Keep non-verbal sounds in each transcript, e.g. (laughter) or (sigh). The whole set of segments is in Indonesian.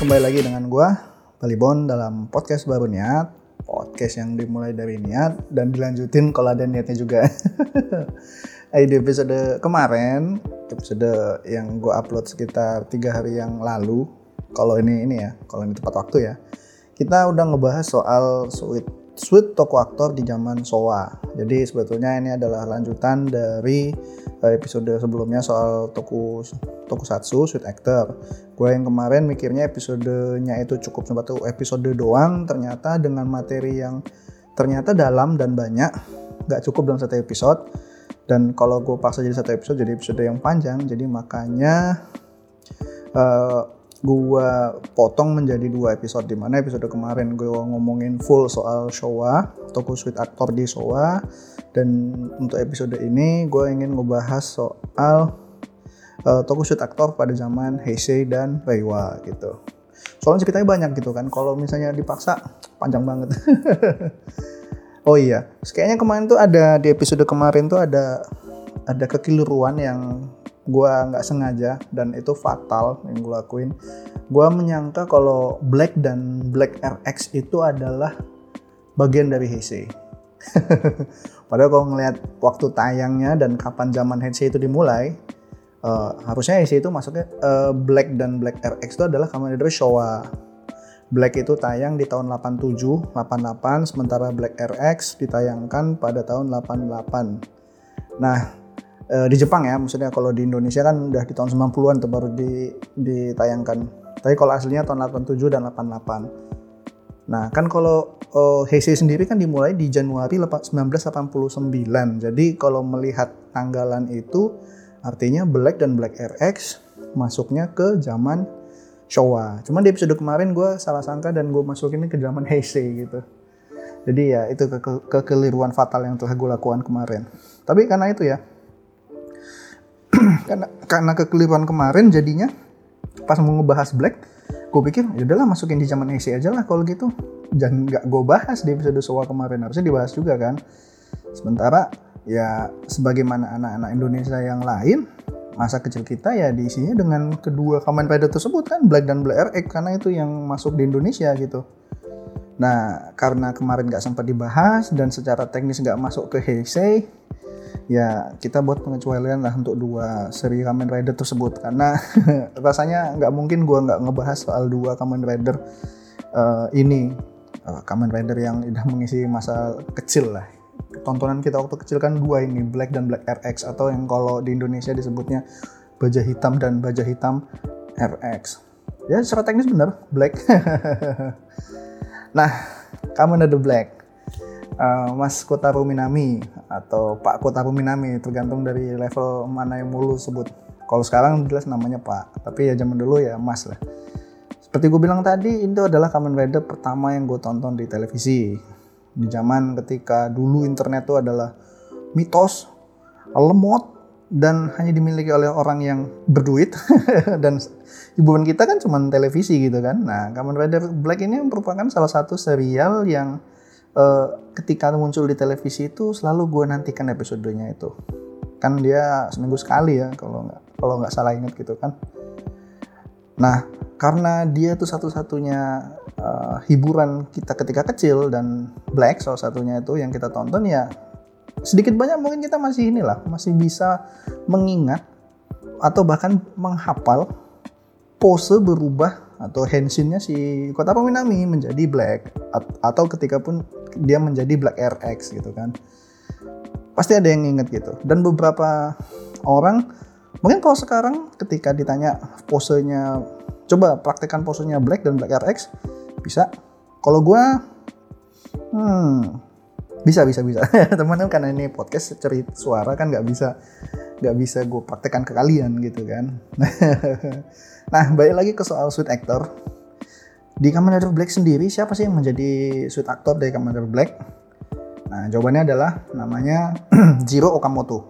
kembali lagi dengan gua Balibon dalam podcast baru niat. Podcast yang dimulai dari niat dan dilanjutin kalau ada niatnya juga. (laughs) Di episode kemarin episode yang gua upload sekitar tiga hari yang lalu kalau ini ini ya kalau ini tepat waktu ya kita udah ngebahas soal sweet sweet toko aktor di zaman Showa jadi sebetulnya ini adalah lanjutan dari eh, episode sebelumnya soal toku tokusatsu sweet actor. Gue yang kemarin mikirnya episodenya itu cukup satu episode doang ternyata dengan materi yang ternyata dalam dan banyak nggak cukup dalam satu episode. Dan kalau gue paksa jadi satu episode jadi episode yang panjang. Jadi makanya uh, gue potong menjadi dua episode. Di mana episode kemarin gue ngomongin full soal Showa toko sweet aktor di Showa. Dan untuk episode ini gue ingin ngebahas soal uh, toko sweet aktor pada zaman Heisei dan Reiwa gitu. Soalnya ceritanya banyak gitu kan. Kalau misalnya dipaksa panjang banget. (laughs) Oh iya, kayaknya kemarin tuh ada di episode kemarin tuh ada ada kekeliruan yang gua nggak sengaja dan itu fatal yang gue lakuin. Gua menyangka kalau Black dan Black RX itu adalah bagian dari Heisei. (laughs) Padahal kalau ngelihat waktu tayangnya dan kapan zaman Heisei itu dimulai, uh, harusnya Heisei itu masuknya uh, Black dan Black RX itu adalah Kamen Rider Showa Black itu tayang di tahun 87, 88, sementara Black RX ditayangkan pada tahun 88. Nah, e, di Jepang ya, maksudnya kalau di Indonesia kan udah di tahun 90-an tuh baru di, ditayangkan. Tapi kalau aslinya tahun 87 dan 88. Nah, kan kalau uh, Heisei sendiri kan dimulai di Januari 1989. Jadi kalau melihat tanggalan itu artinya Black dan Black RX masuknya ke zaman Showa. Cuman di episode kemarin gue salah sangka dan gue masukin ke zaman Heisei gitu. Jadi ya itu ke ke kekeliruan fatal yang telah gue lakukan kemarin. Tapi karena itu ya, (clears throat) karena karena kekeliruan kemarin jadinya pas mau ngebahas Black, gue pikir ya udahlah masukin di zaman Heisei aja lah kalau gitu. Jangan nggak gue bahas di episode Showa kemarin harusnya dibahas juga kan. Sementara ya sebagaimana anak-anak Indonesia yang lain masa kecil kita ya diisinya dengan kedua Kamen Rider tersebut kan Black dan Black RX karena itu yang masuk di Indonesia gitu. Nah karena kemarin nggak sempat dibahas dan secara teknis nggak masuk ke Heisei, ya kita buat pengecualian lah untuk dua seri Kamen Rider tersebut. Karena (laughs) rasanya nggak mungkin gue nggak ngebahas soal dua Kamen Rider uh, ini. Uh, Kamen Rider yang udah mengisi masa kecil lah. Tontonan kita waktu kecil kan dua ini Black dan Black RX atau yang kalau di Indonesia disebutnya baja hitam dan baja hitam RX ya secara teknis benar Black. (laughs) Nah kamu ada Black uh, Mas Kotaro Minami atau Pak Kotaro Minami tergantung dari level mana yang mulu sebut. Kalau sekarang jelas namanya Pak tapi ya zaman dulu ya Mas lah. Seperti gue bilang tadi itu adalah Kamen Rider pertama yang gue tonton di televisi. Di zaman ketika dulu internet itu adalah mitos, lemot, dan hanya dimiliki oleh orang yang berduit. (laughs) Dan hiburan kita kan cuma televisi gitu kan. Nah, Kamen Rider Black ini merupakan salah satu serial yang uh, ketika muncul di televisi itu selalu gue nantikan episodenya itu. Kan dia seminggu sekali ya kalau nggak kalau nggak salah ingat gitu kan. Nah, karena dia tuh satu-satunya uh, hiburan kita ketika kecil dan Black salah satunya itu yang kita tonton ya sedikit banyak mungkin kita masih inilah masih bisa mengingat atau bahkan menghafal pose berubah atau henshinnya si Kota Minami menjadi Black atau ketika pun dia menjadi Black RX gitu kan. Pasti ada yang inget gitu. Dan beberapa orang mungkin kalau sekarang ketika ditanya posenya coba praktekkan posenya Black dan Black RX bisa. Kalau gue hmm bisa bisa bisa. (laughs) Teman-teman karena ini podcast cerita suara kan nggak bisa nggak bisa gue praktekkan ke kalian gitu kan. (laughs) Nah balik lagi ke soal sweet actor di Kamen Rider Black sendiri siapa sih yang menjadi sweet actor dari Kamen Rider Black? Nah jawabannya adalah namanya (clears throat) Jiro Okamoto.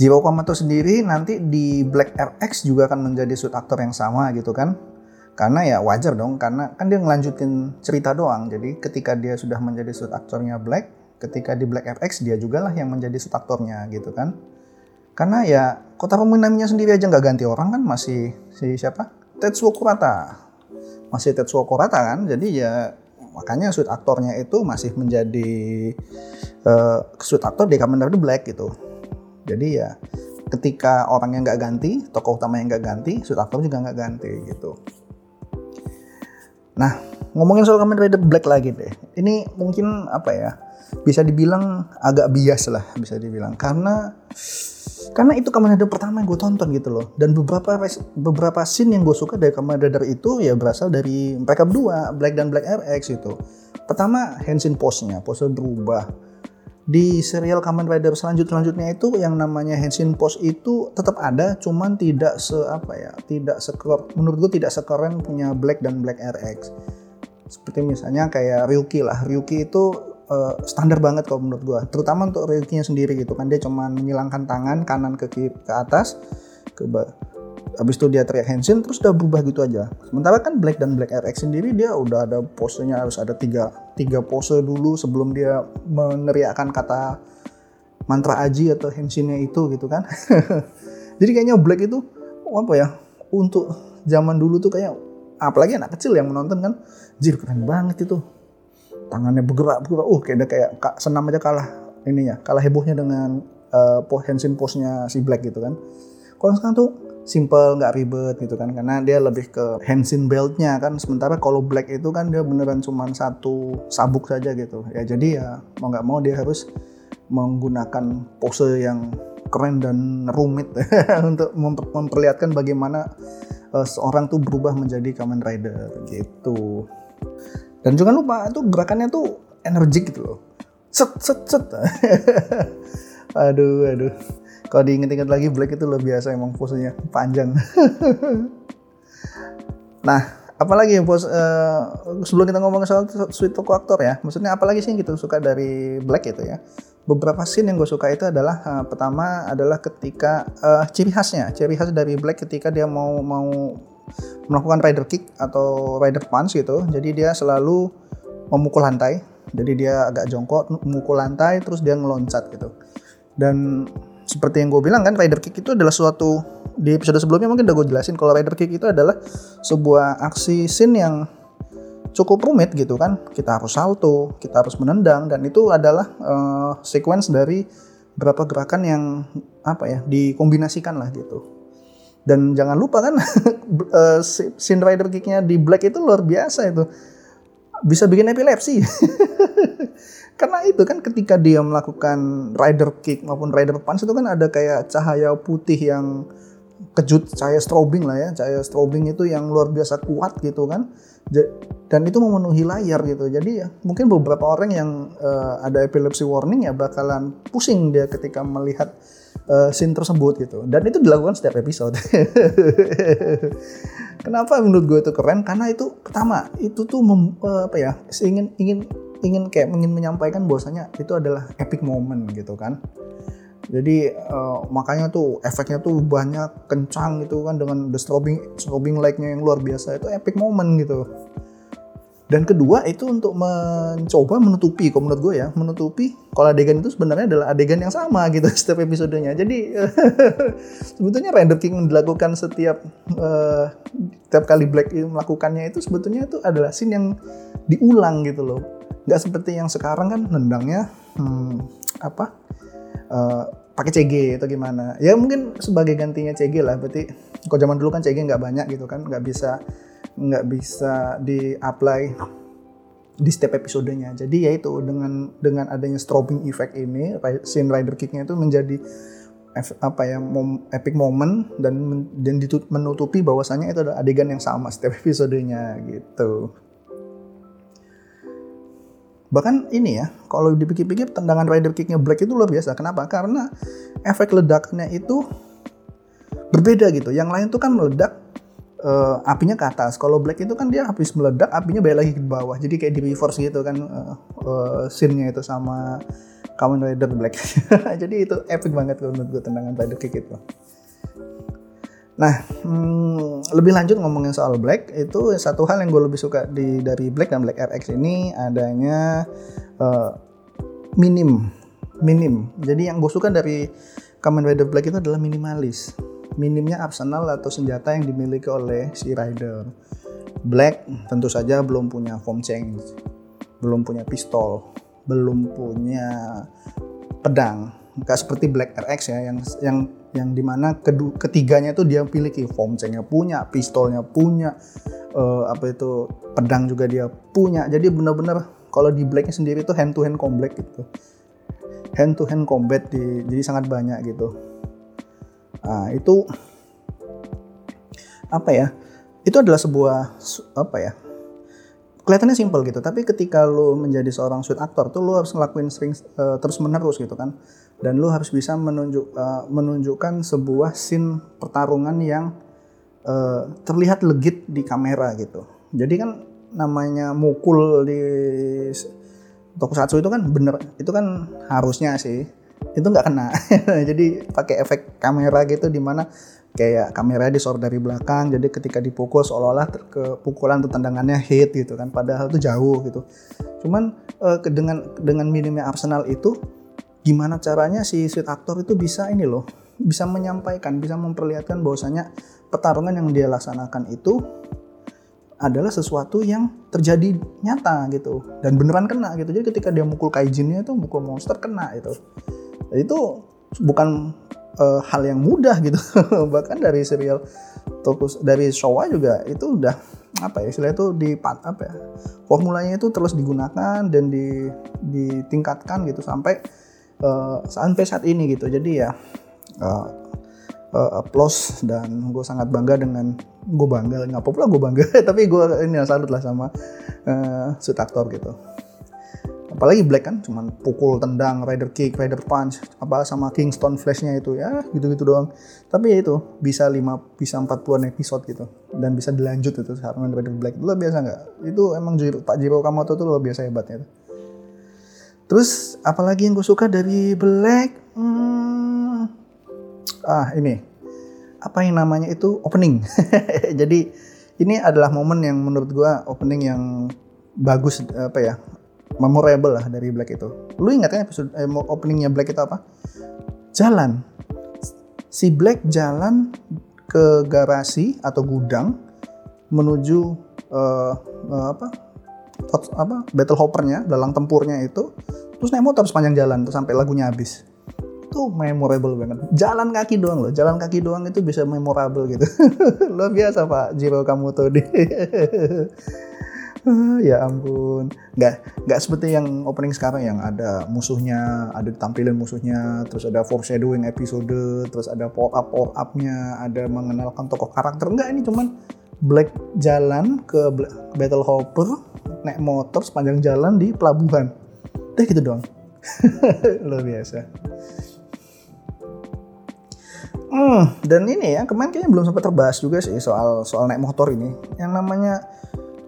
Jiro Okamoto sendiri nanti di Black RX juga akan menjadi sweet actor yang sama gitu kan. Karena ya wajar dong karena kan dia ngelanjutin cerita doang. Jadi ketika dia sudah menjadi sud aktornya Black ketika di Black FX dia juga lah yang menjadi sud aktornya gitu kan. Karena ya kota peminaminya sendiri aja nggak ganti orang kan masih si siapa? Tetsuo Kurata. Masih Tetsuo Kurata kan, jadi ya makanya suit aktornya itu masih menjadi uh, suit aktor di Kamen Rider Black gitu. Jadi ya ketika orang yang nggak ganti, tokoh utama yang nggak ganti, suit aktor juga nggak ganti gitu. Nah, ngomongin soal Kamen Rider Black lagi deh. Ini mungkin apa ya? Bisa dibilang agak bias lah, bisa dibilang karena karena itu Kamen Rider pertama yang gue tonton gitu loh. Dan beberapa beberapa scene yang gue suka dari Kamen Rider itu ya berasal dari mereka berdua, Black dan Black RX itu. Pertama, Henshin pose-nya, pose berubah di serial Kamen Rider selanjut selanjutnya itu yang namanya Henshin Post itu tetap ada cuman tidak se apa ya tidak sekeren menurut gue tidak sekeren punya Black dan Black RX seperti misalnya kayak Ryuki lah Ryuki itu uh, standar banget kalau menurut gue terutama untuk Ryuki-nya sendiri gitu kan. Dia cuman menyilangkan tangan kanan ke kiri ke atas ke habis itu dia teriak Henshin terus udah berubah gitu aja. Sementara kan Black dan Black RX sendiri dia udah ada posenya harus ada tiga tiga pose dulu sebelum dia meneriakkan kata mantra aji atau Henshinnya itu gitu kan. (laughs) Jadi kayaknya Black itu apa ya untuk zaman dulu tuh kayak apalagi anak kecil yang menonton kan jir keren banget itu tangannya bergerak bergerak. Uh kayak kayak senam aja kalah ini ya kalah hebohnya dengan uh, Henshin pose-nya si Black gitu kan. Kalau sekarang tuh simple nggak ribet gitu kan karena dia lebih ke Henshin beltnya kan. Sementara kalau black itu kan dia beneran cuma satu sabuk saja gitu. Ya jadi ya mau nggak mau dia harus menggunakan pose yang keren dan rumit (laughs) untuk memperlihatkan bagaimana uh, seorang tuh berubah menjadi Kamen Rider gitu dan jangan lupa itu gerakannya tuh energik gitu loh. Set set set. (laughs) Aduh aduh. Kalau diinget-inget lagi Black itu luar biasa emang posenya panjang. (laughs) Nah apalagi pos uh, sebelum kita ngomong soal sweet toko aktor ya maksudnya apalagi sih yang kita suka dari Black itu ya? Beberapa scene yang gue suka itu adalah uh, pertama adalah ketika uh, ciri khasnya ciri khas dari Black ketika dia mau mau melakukan rider kick atau rider punch gitu. Jadi dia selalu memukul lantai. Jadi dia agak jongkok memukul lantai terus dia ngeloncat gitu. Dan seperti yang gue bilang kan rider kick itu adalah suatu di episode sebelumnya mungkin udah gue jelasin kalau rider kick itu adalah sebuah aksi scene yang cukup rumit gitu kan. Kita harus salto kita harus menendang dan itu adalah uh, sequence dari berapa gerakan yang apa ya dikombinasikan lah gitu dan jangan lupa kan (laughs) uh, scene rider kicknya di black itu luar biasa itu. Bisa bikin epilepsi. (laughs) Karena itu kan ketika dia melakukan rider kick maupun rider punch itu kan ada kayak cahaya putih yang kejut cahaya strobing lah ya. Cahaya strobing itu yang luar biasa kuat gitu kan. Dan itu memenuhi layar gitu. Jadi ya mungkin beberapa orang yang uh, ada epilepsy warning ya bakalan pusing dia ketika melihat uh, scene tersebut gitu. Dan itu dilakukan setiap episode. (laughs) Kenapa menurut gue itu keren? Karena itu pertama itu tuh mem, uh, apa ya ingin ingin ingin kayak ingin menyampaikan bahwasanya itu adalah epic moment gitu kan. Jadi uh, makanya tuh efeknya tuh banyak kencang gitu kan dengan the strobing strobing light-nya yang luar biasa. Itu epic moment gitu dan kedua itu untuk mencoba menutupi kalau menurut gue ya menutupi kalau adegan itu sebenarnya adalah adegan yang sama gitu (laughs) setiap episodenya. Jadi (laughs) sebetulnya render king dilakukan setiap uh, setiap kali black melakukannya itu sebetulnya itu adalah scene yang diulang gitu loh. Nggak seperti yang sekarang kan nendangnya hmm, apa uh, pakai CG atau gimana. Ya mungkin sebagai gantinya CG lah berarti kalau zaman dulu kan CG nggak banyak gitu kan nggak bisa nggak bisa di apply di setiap episodenya jadi ya itu dengan dengan adanya strobing effect ini scene rider kicknya itu menjadi apa ya mom, epic moment dan dan menutupi bahwasannya itu adalah adegan yang sama setiap episodenya gitu Bahkan ini ya, kalau dipikir-pikir tendangan rider kicknya Black itu luar biasa. Kenapa? Karena efek ledaknya itu berbeda gitu. Yang lain tuh kan meledak uh, apinya ke atas. Kalau Black itu kan dia habis meledak apinya balik lagi ke bawah. Jadi kayak di reverse gitu kan uh, uh, scene-nya itu sama Kamen Rider Black. (laughs) Jadi itu epic banget menurut gue tendangan rider kick itu. Nah, hmm, lebih lanjut ngomongin soal Black itu satu hal yang gue lebih suka di dari Black dan Black RX ini adanya uh, minim, minim. Jadi yang gue suka dari Kamen Rider Black itu adalah minimalis. Minimnya arsenal atau senjata yang dimiliki oleh si rider. Black tentu saja belum punya form change, belum punya pistol, belum punya pedang. Gak seperti Black RX ya yang yang yang di mana kedua, ketiganya itu dia memiliki form change-nya punya, pistolnya punya, uh, apa itu pedang juga dia punya. Jadi benar-benar kalau di Blacknya sendiri itu hand to hand combat gitu. Hand to hand combat di jadi sangat banyak gitu. Nah, itu apa ya? Itu adalah sebuah apa ya? Kelihatannya simpel gitu, tapi ketika lo menjadi seorang sweet actor tuh lo harus ngelakuin sering uh, terus menerus gitu kan. Dan lo harus bisa menunjuk uh, menunjukkan sebuah scene pertarungan yang uh, terlihat legit di kamera gitu. Jadi kan namanya mukul di tokusatsu itu kan bener itu kan harusnya sih itu nggak kena. (laughs) Jadi pakai efek kamera gitu di mana kayak kamera disor dari belakang jadi ketika dipukul seolah-olah ke pukulan atau tendangannya hit gitu kan. Padahal itu jauh gitu. Cuman uh, dengan dengan minimnya arsenal itu gimana caranya si sweet aktor itu bisa ini loh bisa menyampaikan bisa memperlihatkan bahwasanya pertarungan yang dia laksanakan itu adalah sesuatu yang terjadi nyata gitu. Dan beneran kena gitu. Jadi ketika dia mukul kaijinnya itu mukul monster kena itu itu bukan uh, hal yang mudah gitu. (laughs) Bahkan dari serial Tokus dari Showa juga itu udah apa ya istilah itu di apa ya formulanya itu terus digunakan dan di ditingkatkan gitu sampai uh, sampai saat ini gitu. Jadi ya uh, uh, applause dan gue sangat bangga dengan gue bangga nggak apa-apa gue bangga (laughs) tapi gue ini salut lah sama uh, suit aktor gitu apalagi Black kan cuman pukul tendang rider kick rider punch apa sama Kingston flashnya itu ya gitu-gitu doang. Tapi ya itu bisa 5 bisa 40an episode gitu. Dan bisa dilanjut itu sekarang rider Black. Itu luar biasa nggak? Itu emang Jiro, Pak Jiro Kamoto tuh luar biasa hebatnya terus apalagi yang gue suka dari Black? Hmm, ah ini. Apa yang namanya itu? Opening. (laughs) Jadi ini adalah momen yang menurut gue opening yang bagus apa ya memorable lah dari Black itu. Lu ingat kan episode eh, openingnya Black itu apa? Jalan. Si Black jalan ke garasi atau gudang menuju uh, uh, apa? apa battle hoppernya, dalang tempurnya itu, terus naik motor sepanjang jalan tuh sampai lagunya habis. Itu memorable banget. Jalan kaki doang loh, jalan kaki doang itu bisa memorable gitu. (laughs) Luar biasa Pak Jiro kamu (laughs) tuh (laughs) ya ampun. Nggak nggak seperti yang opening sekarang yang ada musuhnya ada ditampilin musuhnya terus ada foreshadowing episode terus ada pop up pop upnya ada mengenalkan tokoh karakter. Enggak ini cuman Black jalan ke Battle Hopper naik motor sepanjang jalan di pelabuhan. Deh gitu doang. (laughs) Luar biasa. Hmm, dan ini ya kemarin kayaknya belum sempat terbahas juga sih soal soal naik motor ini. Yang namanya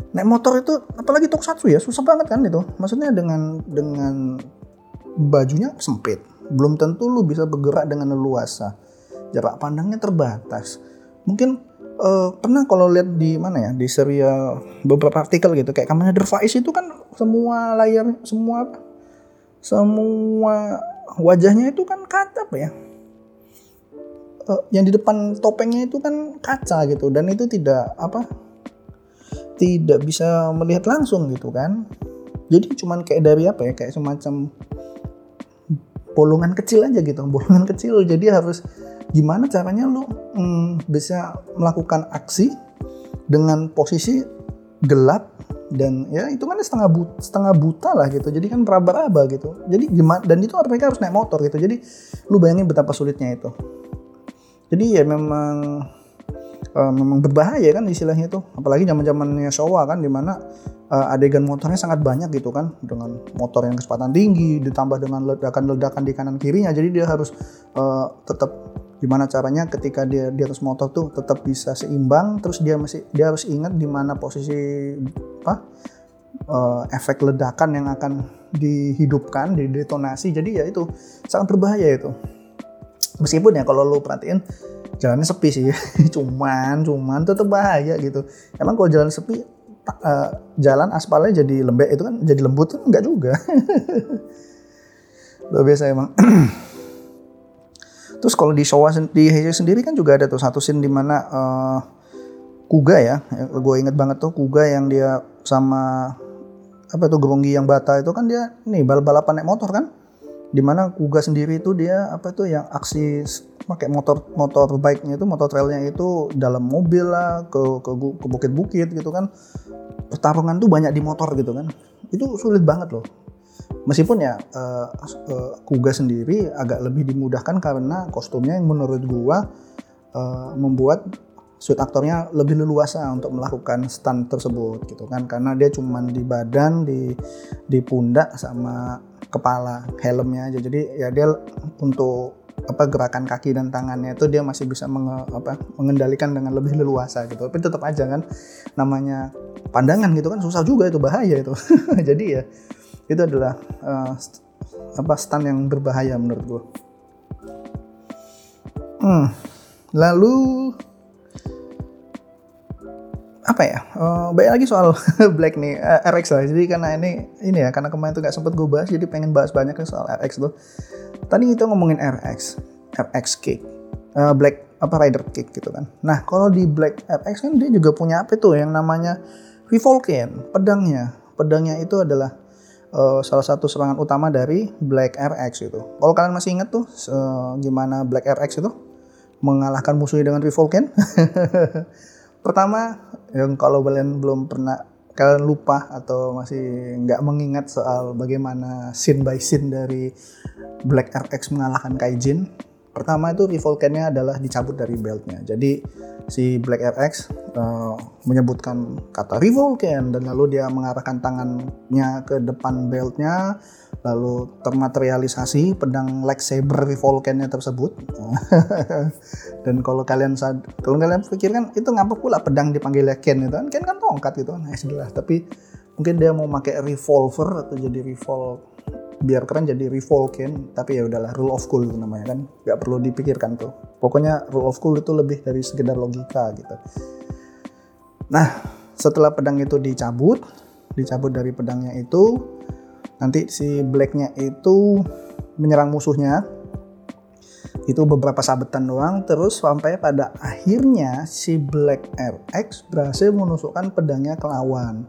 naik motor itu apalagi tokusatsu ya susah banget kan itu. Maksudnya dengan dengan bajunya sempit. Belum tentu lu bisa bergerak dengan leluasa. Jarak pandangnya terbatas. Mungkin uh, pernah kalau lihat di mana ya di serial beberapa artikel gitu kayak kamarnya Vice itu kan semua layar semua semua wajahnya itu kan kaca ya. Uh, yang di depan topengnya itu kan kaca gitu dan itu tidak apa tidak bisa melihat langsung gitu kan. Jadi cuman kayak dari apa ya kayak semacam bolongan kecil aja gitu bolongan kecil. Jadi harus gimana caranya lu hmm, bisa melakukan aksi dengan posisi gelap dan ya itu kan setengah buta, setengah buta lah gitu. Jadi kan raba-raba gitu. Jadi gimana dan itu mereka harus naik motor gitu. Jadi lu bayangin betapa sulitnya itu. Jadi ya memang uh, memang berbahaya kan istilahnya itu. Apalagi zaman zamannya Showa kan di mana uh, adegan motornya sangat banyak gitu kan. Dengan motor yang kecepatan tinggi ditambah dengan ledakan-ledakan di kanan kirinya. Jadi dia harus uh, tetap gimana caranya ketika dia di atas motor tuh tetap bisa seimbang. Terus dia masih dia harus ingat di mana posisi apa uh, efek ledakan yang akan dihidupkan didetonasi. Jadi ya itu sangat berbahaya itu. Meskipun ya kalau lo perhatiin jalannya sepi sih. (laughs) Cuman cuman tetap bahaya gitu. Emang kalau jalan sepi uh, jalan aspalnya jadi lembek itu kan jadi lembut kan enggak juga. (laughs) Luar biasa emang. (clears throat) Terus kalau di Showa di Heisei sendiri kan juga ada tuh satu scene di mana uh, Kuga ya gue inget banget tuh Kuga yang dia sama apa tuh Geronggi yang bata itu kan dia nih bal-balapan naik motor kan di mana Kuga sendiri itu dia apa tuh yang aksi pakai motor motor bike-nya itu motor trailnya itu dalam mobil lah ke ke, ke bukit-bukit gitu kan. Pertarungan tuh banyak di motor gitu kan. Itu sulit banget loh. Meskipun ya uh, uh, Kuga sendiri agak lebih dimudahkan karena kostumnya yang menurut gua uh, membuat suit aktornya lebih leluasa untuk melakukan stunt tersebut gitu kan. Karena dia cuman di badan di di pundak sama kepala helmnya aja. Jadi ya dia untuk apa gerakan kaki dan tangannya itu dia masih bisa menge, apa, mengendalikan dengan lebih leluasa gitu. Tapi tetap aja kan namanya pandangan gitu kan susah juga itu bahaya itu. (laughs) Jadi ya itu adalah uh, apa stand yang berbahaya menurut gue hmm. lalu apa ya uh, baik lagi soal (laughs) Black nih eh, RX lah. Jadi karena ini ini ya karena kemarin tuh gak sempet gue bahas jadi pengen bahas banyak soal RX tuh. Tadi kita ngomongin RX RX Kick uh, Black apa Rider Kick gitu kan. Nah kalau di Black RX kan dia juga punya apa tuh yang namanya Revolcan pedangnya. Pedangnya itu adalah uh, salah satu serangan utama dari Black RX itu. Kalau kalian masih inget tuh uh, gimana Black RX itu? Mengalahkan musuhnya dengan Revolcan (laughs) pertama yang kalau kalian belum pernah kalian lupa atau masih nggak mengingat soal bagaimana scene by scene dari Black RX mengalahkan Kaijin pertama itu revolcannya adalah dicabut dari beltnya. Jadi si Black RX uh, menyebutkan kata revolcan dan lalu dia mengarahkan tangannya ke depan beltnya lalu termaterialisasi pedang lightsaber revolcannya tersebut. (laughs) Dan kalau kalian kalau kalian pikirkan itu ngapa pula pedang dipanggil Ken itu kan. Ken kan tongkat gitu nah, jelas tapi mungkin dia mau pakai revolver atau jadi revol biar keren jadi revolcan tapi ya udahlah rule of cool itu namanya kan. Nggak perlu dipikirkan tuh. Pokoknya rule of cool itu lebih dari sekedar logika gitu. Nah setelah pedang itu dicabut dicabut dari pedangnya itu nanti si blacknya itu menyerang musuhnya. Itu beberapa sabetan doang terus sampai pada akhirnya si Black RX berhasil menusukkan pedangnya ke lawan.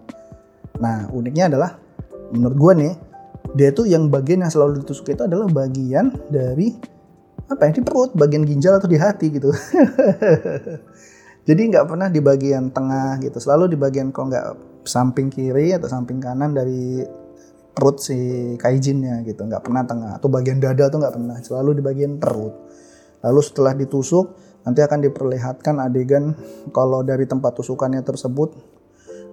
Nah uniknya adalah menurut gue nih dia tuh yang bagian yang selalu ditusuk itu adalah bagian dari apa ya di perut bagian ginjal atau di hati gitu. (laughs) Jadi nggak pernah di bagian tengah gitu. Selalu di bagian kok nggak samping kiri atau samping kanan dari perut si kaijinnya gitu. Nggak pernah tengah atau bagian dada tuh nggak pernah. Selalu di bagian perut. Lalu setelah ditusuk nanti akan diperlihatkan adegan kalau dari tempat tusukannya tersebut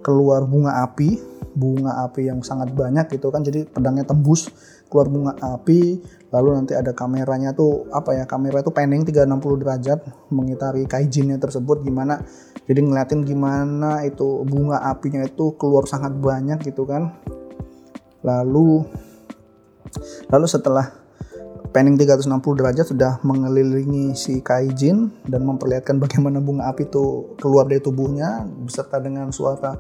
keluar bunga api bunga api yang sangat banyak gitu kan jadi pedangnya tembus keluar bunga api lalu nanti ada kameranya tuh apa ya kamera itu panning 360 derajat mengitari kaijinnya tersebut gimana jadi ngeliatin gimana itu bunga apinya itu keluar sangat banyak gitu kan. Lalu lalu setelah panning 360 derajat sudah mengelilingi si Kaijin dan memperlihatkan bagaimana bunga api itu keluar dari tubuhnya beserta dengan suara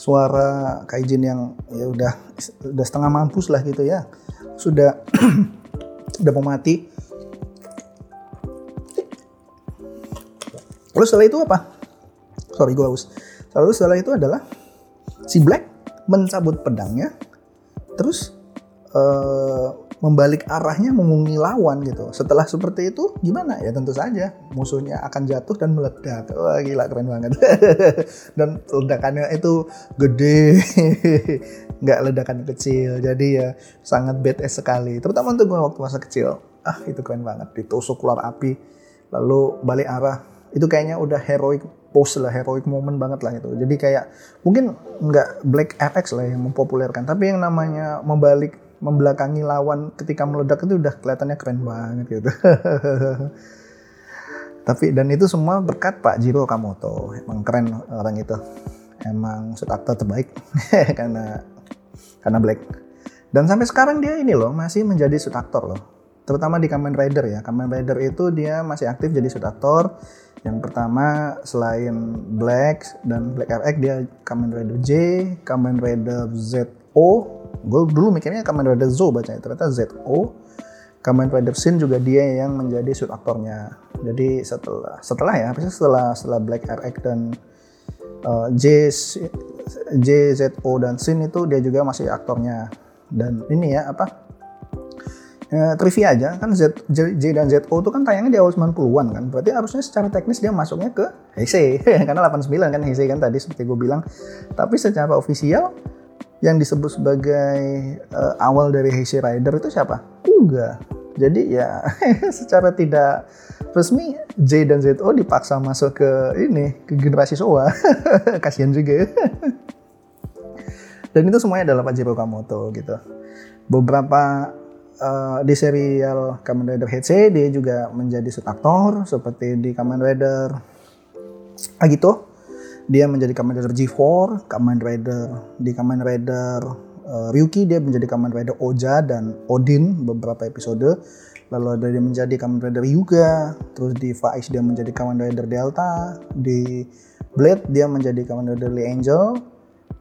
suara Kaijin yang ya udah udah setengah mampus lah gitu ya. Sudah (clears throat) udah mau mati. Lalu setelah itu apa? Sorry gue haus. Lalu setelah itu adalah si Black mencabut pedangnya. Terus uh, membalik arahnya memungi lawan gitu. Setelah seperti itu gimana ya tentu saja musuhnya akan jatuh dan meledak. Wah gila keren banget. (laughs) dan ledakannya itu gede, (laughs) nggak ledakan kecil. Jadi ya sangat badass sekali. Terutama untuk gue waktu masa kecil. Ah itu keren banget. Ditusuk keluar api, lalu balik arah. Itu kayaknya udah heroic pose lah, heroic moment banget lah itu. Jadi kayak mungkin nggak Black FX lah yang mempopulerkan, tapi yang namanya membalik membelakangi lawan ketika meledak itu udah kelihatannya keren banget gitu. (laughs) tapi dan itu semua berkat Pak Jiro Kamoto, emang keren orang itu. Emang shoot aktor terbaik (laughs) karena karena Black. Dan sampai sekarang dia ini loh masih menjadi shoot aktor loh. Terutama di Kamen Rider ya. Kamen Rider itu dia masih aktif jadi shoot aktor yang pertama selain Black dan Black RX dia Kamen Rider J, Kamen Rider ZO. Gue dulu mikirnya Kamen Rider Zo bacanya ternyata ZO. Kamen Rider Sin juga dia yang menjadi suit aktornya. Jadi setelah setelah ya, setelah setelah Black RX dan uh, J JZO dan Sin itu dia juga masih aktornya. Dan ini ya apa? Ya, trivia aja kan Z, J, J dan ZO itu kan tayangnya di awal 90-an kan. Berarti harusnya secara teknis dia masuknya ke Heisei (laughs) karena 89 kan Heisei kan tadi seperti gue bilang. Tapi secara ofisial yang disebut sebagai uh, awal dari Heisei Rider itu siapa? Kuga. Jadi ya (laughs) secara tidak resmi J dan ZO dipaksa masuk ke ini ke generasi Showa. (laughs) Kasihan juga. dan itu semuanya adalah Pajero Kamoto gitu. Beberapa uh, di serial Kamen Rider HC dia juga menjadi sub aktor seperti di Kamen Rider Agito dia menjadi Kamen Rider G4 Kamen Rider di Kamen Rider uh, Ryuki dia menjadi Kamen Rider Oja dan Odin beberapa episode lalu ada dia menjadi Kamen Rider Yuga terus di Faiz dia menjadi Kamen Rider Delta di Blade dia menjadi Kamen Rider Lee Angel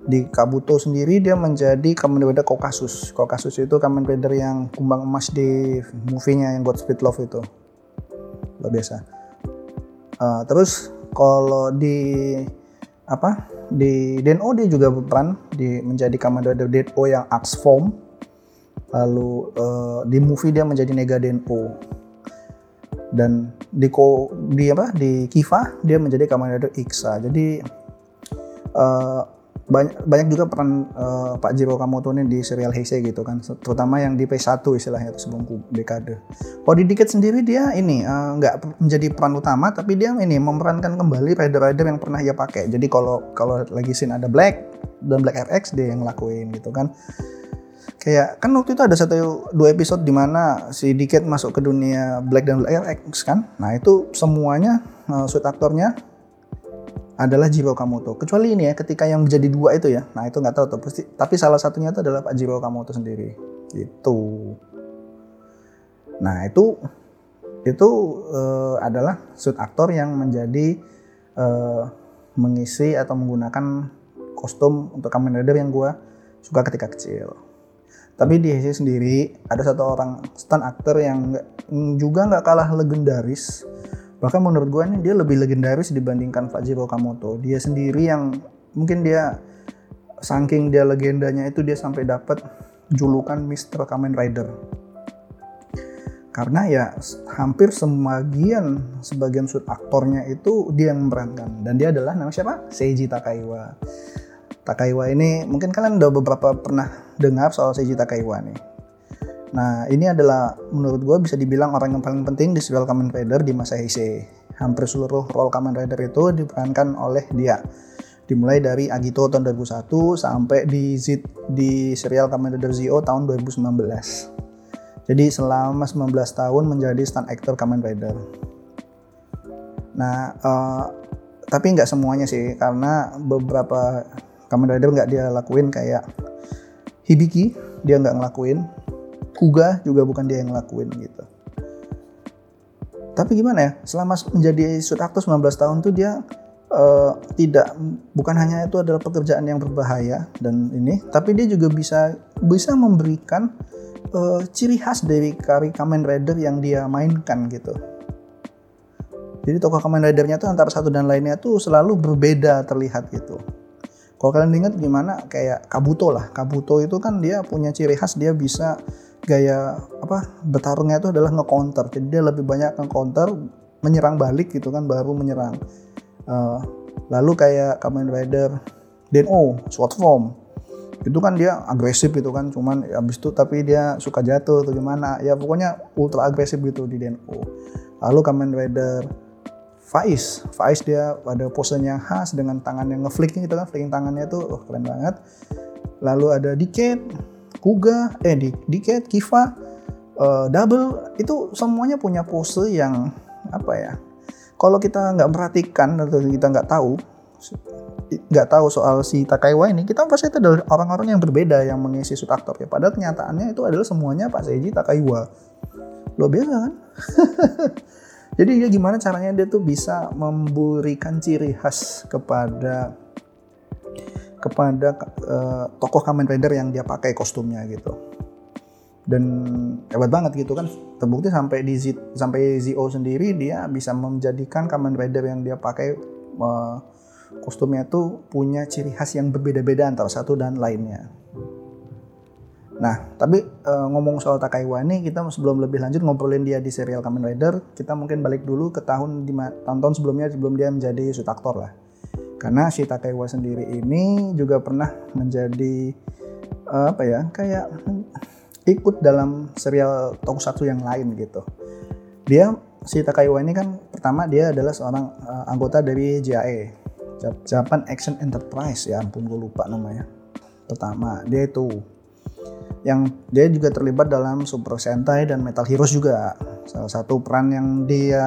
di Kabuto sendiri dia menjadi Kamen Rider Kokasus. Kokasus itu Kamen Rider yang kumbang emas di movie-nya yang Godspeed Love itu. Luar biasa. Uh, terus kalau di apa di Deno dia juga berperan di menjadi Kamen Rider Deno yang Axe Form. Lalu uh, di movie dia menjadi Nega Deno. Dan di ko di apa di Kiva dia menjadi Rider Ixa. Jadi uh, banyak banyak juga peran uh, Pak Jiro Kamoto ini di serial Heisei gitu kan terutama yang di P1 istilahnya itu sebelum dekade. Kalau di Diket sendiri dia ini eh, nggak uh, menjadi peran utama tapi dia ini memerankan kembali rider-rider yang pernah ia pakai. Jadi kalau kalau lagi scene ada Black dan Black RX dia yang ngelakuin gitu kan. Kayak kan waktu itu ada satu dua episode di mana si Diket masuk ke dunia Black dan Black RX kan. Nah itu semuanya uh, suit aktornya adalah Jiro Kamoto. Kecuali ini ya, ketika yang menjadi dua itu ya. Nah itu nggak tahu tuh. Pasti, tapi salah satunya itu adalah Pak Jiro Kamoto sendiri. Gitu. Nah itu itu uh, adalah suit aktor yang menjadi uh, mengisi atau menggunakan kostum untuk Kamen Rider yang gue suka ketika kecil. Tapi di sisi sendiri ada satu orang stunt actor yang juga nggak kalah legendaris bahkan menurut gue ini dia lebih legendaris dibandingkan Fajiro Kamoto dia sendiri yang mungkin dia saking dia legendanya itu dia sampai dapat julukan Mr. Kamen Rider. Karena ya hampir sebagian sebagian sud aktornya itu dia yang memerankan. Dan dia adalah nama siapa? Seiji Takaiwa. Takaiwa ini mungkin kalian udah beberapa pernah dengar soal Seiji Takaiwa nih Nah, ini adalah menurut gue bisa dibilang orang yang paling penting di serial Kamen Rider di masa Heisei. Hampir seluruh role Kamen Rider itu diperankan oleh dia. Dimulai dari Agito tahun 2001 sampai di Z di serial Kamen Rider Zio tahun 2019. Jadi selama 19 tahun menjadi stunt actor Kamen Rider. Nah, uh, tapi nggak semuanya sih, karena beberapa Kamen Rider nggak dia lakuin kayak Hibiki, dia nggak ngelakuin Kuga juga bukan dia yang ngelakuin gitu. Tapi gimana ya, selama menjadi suit actor 19 tahun tuh dia uh, tidak bukan hanya itu adalah pekerjaan yang berbahaya dan ini, tapi dia juga bisa bisa memberikan uh, ciri khas dari kari Kamen Rider yang dia mainkan gitu. Jadi tokoh Kamen Ridernya tuh antara satu dan lainnya tuh selalu berbeda terlihat gitu. Kalau kalian ingat gimana kayak Kabuto lah. Kabuto itu kan dia punya ciri khas dia bisa gaya apa bertarungnya itu adalah nge-counter. Jadi dia lebih banyak nge-counter, menyerang balik gitu kan baru menyerang. Uh, lalu kayak Kamen Rider Deno, Sword Form. Itu kan dia agresif gitu kan, cuman abis itu tapi dia suka jatuh atau gimana. Ya pokoknya ultra agresif gitu di Deno. Lalu Kamen Rider Faiz, Faiz dia pada posenya khas dengan tangan yang ngeflick gitu kan, flicking tangannya tuh oh, keren banget. Lalu ada Decade, Kuga, eh di Diket, Kiva, uh, Double itu semuanya punya pose yang apa ya? Kalau kita nggak perhatikan atau kita nggak tahu nggak tahu soal si Takaiwa ini, kita pasti itu adalah orang-orang yang berbeda yang mengisi suit aktor ya. Padahal kenyataannya itu adalah semuanya Pak Seiji Takaiwa. Lo biasa kan? (laughs) Jadi dia gimana caranya dia tuh bisa memberikan ciri khas kepada kepada uh, tokoh Kamen Rider yang dia pakai kostumnya gitu. dan hebat banget gitu kan terbukti sampai di Z, sampai Zio sendiri dia bisa menjadikan Kamen Rider yang dia pakai uh, kostumnya itu punya ciri khas yang berbeda-beda antara satu dan lainnya. Nah, tapi uh, ngomong soal Takaiwa ini kita sebelum lebih lanjut ngobrolin dia di serial Kamen Rider, kita mungkin balik dulu ke tahun tahun-tahun sebelumnya sebelum dia menjadi shoot aktor lah. Karena si Takaiwa sendiri ini juga pernah menjadi uh, apa ya, kayak ikut dalam serial tokusatsu yang lain gitu. Dia si Takaiwa ini kan pertama dia adalah seorang uh, anggota dari JAE, Japan Action Enterprise ya ampun gue lupa namanya. Pertama, dia itu yang dia juga terlibat dalam Super Sentai dan Metal Heroes juga. Salah satu peran yang dia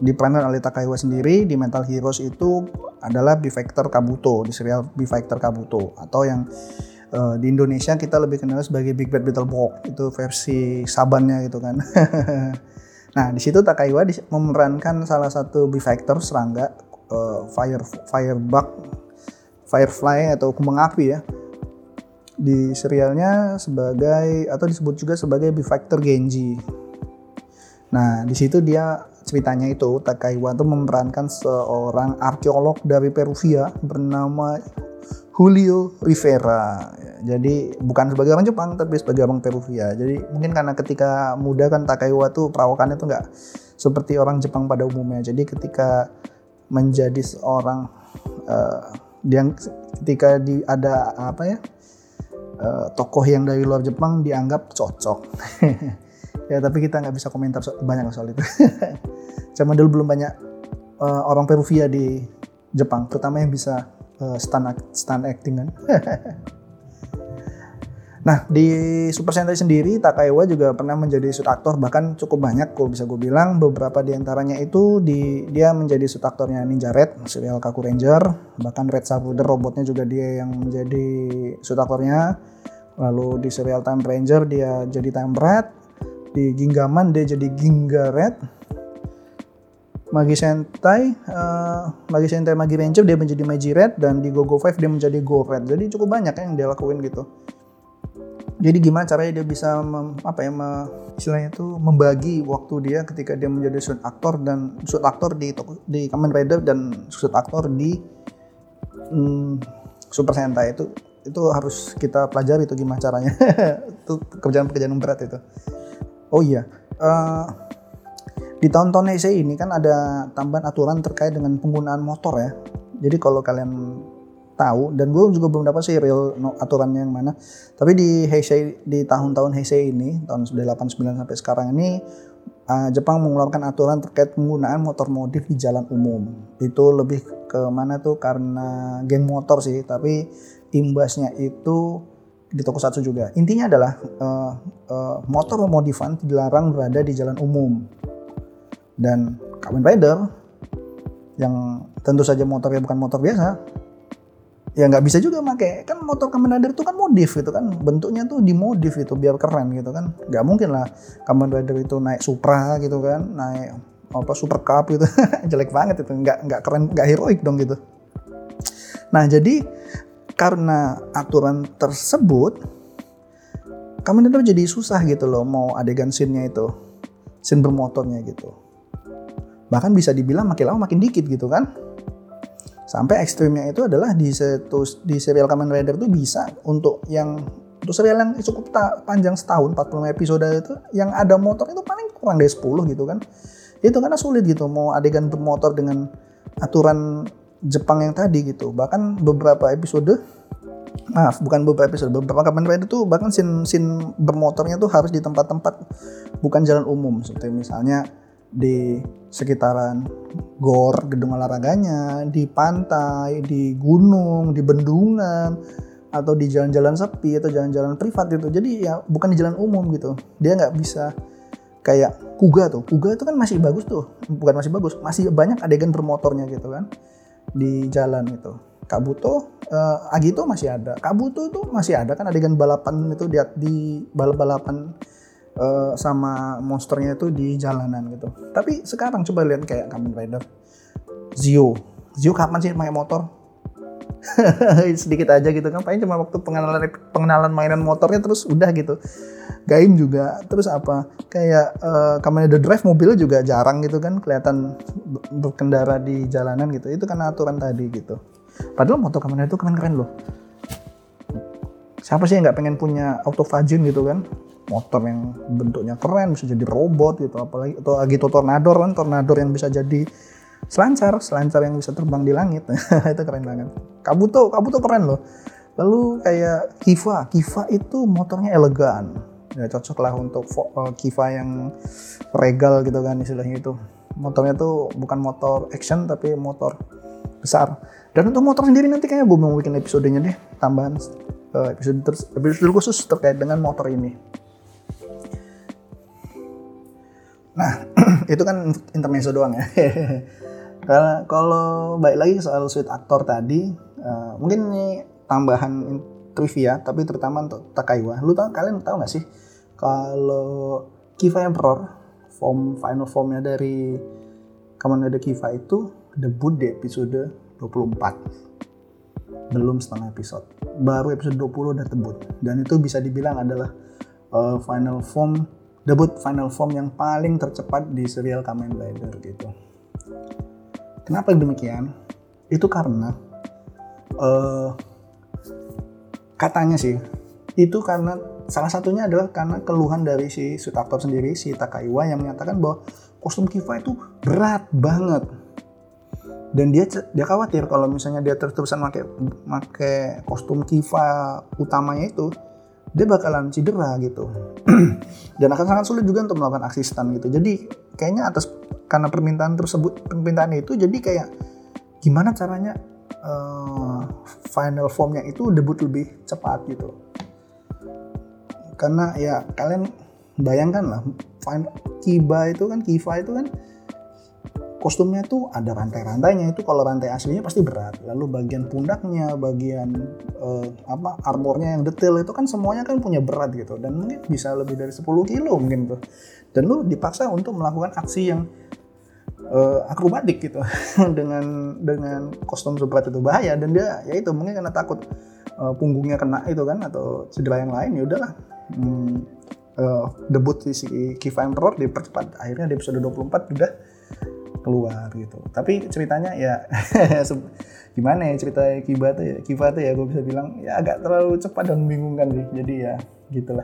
diperankan oleh Takaiwa sendiri di Metal Heroes itu adalah Bifactor Kabuto di serial Bifactor Kabuto atau yang uh, di Indonesia kita lebih kenal sebagai Big Bad Battle Box itu versi sabannya gitu kan. (laughs) nah di situ Takaiwa memerankan salah satu Bifactor serangga uh, fire firebug firefly atau kumbang api ya di serialnya sebagai atau disebut juga sebagai Bifactor Genji. Nah, di situ dia ceritanya itu Takaiwa itu memerankan seorang arkeolog dari Peruvia bernama Julio Rivera. Jadi bukan sebagai orang Jepang tapi sebagai orang Peruvia. Jadi mungkin karena ketika muda kan Takaiwa tuh perawakannya tuh nggak seperti orang Jepang pada umumnya. Jadi ketika menjadi seorang uh, dia ketika di ada apa ya uh, tokoh yang dari luar Jepang dianggap cocok. (laughs) ya tapi kita nggak bisa komentar so banyak soal itu. (laughs) Cuma dulu belum banyak uh, orang Peruvia di Jepang, terutama yang bisa uh, stand, stand acting kan. (laughs) Nah, di Super Sentai sendiri, Takaiwa juga pernah menjadi shoot aktor, bahkan cukup banyak kalau bisa gue bilang. Beberapa di antaranya itu di, dia menjadi shoot aktornya Ninja Red, serial Kaku Ranger, bahkan Red Sabuther robotnya juga dia yang menjadi shoot aktornya. Lalu di serial Time Ranger dia jadi Time Red, di Gingaman dia jadi Ginga Red, Magi Sentai, uh, Magi Sentai Magi Ranger dia menjadi Magi Red. Dan di Gogo 5 dia menjadi Go Red. Jadi cukup banyak ya yang dia lakuin gitu. Jadi gimana caranya dia bisa mem, apa ya istilahnya itu membagi waktu dia ketika dia menjadi shoot aktor dan shoot aktor di di Kamen Rider dan shoot aktor di hmm, Super Sentai itu itu harus kita pelajari itu gimana caranya. (laughs) Itu kerjaan-kerjaan berat itu oh iya uh, di tahun-tahun Heisei ini kan ada tambahan aturan terkait dengan penggunaan motor ya jadi kalau kalian tahu dan gue juga belum dapat sih real no, aturannya yang mana. Tapi di Heisei di tahun-tahun Heisei ini tahun 89 sampai sekarang ini uh, Jepang mengeluarkan aturan terkait penggunaan motor modif di jalan umum. Itu lebih ke mana tuh karena geng motor sih, tapi imbasnya itu di toko satu juga. Intinya adalah uh, uh, motor modifan dilarang berada di jalan umum. Dan Kamen Rider yang tentu saja motornya bukan motor biasa, ya nggak bisa juga pakai kan motor Kamen Rider itu kan modif gitu kan. Bentuknya tuh dimodif itu biar keren gitu kan. Nggak mungkin lah Kamen Rider itu naik Supra gitu kan naik apa Super Cup gitu. (laughs) Jelek banget itu. Nggak nggak keren nggak heroik dong gitu. Nah jadi karena aturan tersebut Kamen Rider jadi susah gitu loh mau adegan scene-nya itu scene bermotornya gitu bahkan bisa dibilang makin lama makin dikit gitu kan Sampai ekstrimnya itu adalah di setu, di serial Kamen Rider tuh bisa untuk yang untuk serial yang cukup ta, panjang setahun 45 episode itu yang ada motor itu paling kurang dari 10 gitu kan. Itu karena sulit gitu mau adegan bermotor dengan aturan Jepang yang tadi gitu. Bahkan beberapa episode maaf bukan beberapa episode beberapa Rider tuh bahkan scene scene bermotornya tuh harus di tempat-tempat bukan jalan umum seperti misalnya di sekitaran gor gedung olahraganya, di pantai, di gunung, di bendungan, atau di jalan-jalan sepi atau jalan-jalan privat gitu. Jadi ya bukan di jalan umum gitu. Dia nggak bisa kayak kuga tuh. Kuga itu kan masih bagus tuh, bukan masih bagus, masih banyak adegan bermotornya gitu kan di jalan itu. Kabuto, uh, Agito masih ada. Kabuto itu masih ada kan adegan balapan itu di, di balap-balapan uh, sama monsternya itu di jalanan gitu. Tapi sekarang coba lihat kayak Kamen Rider Zio. Zio kapan sih pakai motor? (laughs) sedikit aja gitu kan. Paling cuma waktu pengenalan pengenalan mainan motornya terus udah gitu. Gaim juga. Terus apa? Kayak uh, Kamen Rider Drive mobil juga jarang gitu kan. Kelihatan berkendara di jalanan gitu. Itu karena aturan tadi gitu. Padahal motor Kamen itu keren-keren loh. Siapa sih yang nggak pengen punya autofagin gitu kan? Motor yang bentuknya keren bisa jadi robot gitu. Apalagi atau Agito Tornador kan. Tornador yang bisa jadi selancar selancar yang bisa terbang di langit. (laughs) Itu keren banget. Kabuto Kabuto keren loh. Lalu kayak Kiva. Kiva itu motornya elegan. Ya cocok lah untuk uh, Kiva yang regal gitu kan istilahnya itu. Motornya tuh bukan motor action tapi motor besar. Dan untuk motor sendiri nanti kayaknya gue mau bikin episodenya deh tambahan uh, episode episode khusus terkait dengan motor ini. Nah (clears throat) itu kan intermezzo doang ya (laughs) Karena kalau baik lagi soal sweet aktor tadi, uh, mungkin ini tambahan trivia, tapi terutama untuk Takaiwa. Lu tau kalian tahu nggak sih kalau Kiva Emperor form final formnya dari Kamen Rider Kiva itu debut di episode 24 belum setengah episode. Baru episode 20 udah debut. Dan itu bisa dibilang adalah uh, final form debut final form yang paling tercepat di serial Kamen Rider gitu Kenapa demikian? Itu karena uh, katanya sih itu karena salah satunya adalah karena keluhan dari si Sutaktor sendiri si Takaiwa yang menyatakan bahwa kostum Kiva itu berat banget dan dia dia khawatir kalau misalnya dia terus-terusan pakai pakai kostum Kiva utamanya itu dia bakalan cedera gitu. (clears throat) Dan akan sangat sulit juga untuk melakukan aksi gitu. Jadi kayaknya atas karena permintaan tersebut permintaan itu jadi kayak gimana caranya uh, final formnya itu debut lebih cepat gitu. Karena ya kalian bayangkan lah Kiba itu kan Kiva itu kan kostumnya tuh ada rantai-rantainya. Itu kalau rantai aslinya pasti berat. Lalu bagian pundaknya bagian uh, apa armornya yang detail itu kan semuanya kan punya berat gitu. Dan mungkin bisa lebih dari 10 kilo mungkin tuh. Dan lu dipaksa untuk melakukan aksi yang uh, akrobatik gitu. (laughs) Dengan dengan kostum seberat itu bahaya. Dan dia ya itu mungkin karena takut uh, punggungnya kena itu kan atau cedera yang lain ya udahlah. Hmm, uh, debut si Kiva Emperor dipercepat akhirnya di episode 24 udah keluar gitu. Tapi ceritanya ya (laughs) gimana ya cerita Kiba tuh ya Kiva tuh ya gue bisa bilang ya agak terlalu cepat dan membingungkan sih. Jadi ya gitulah.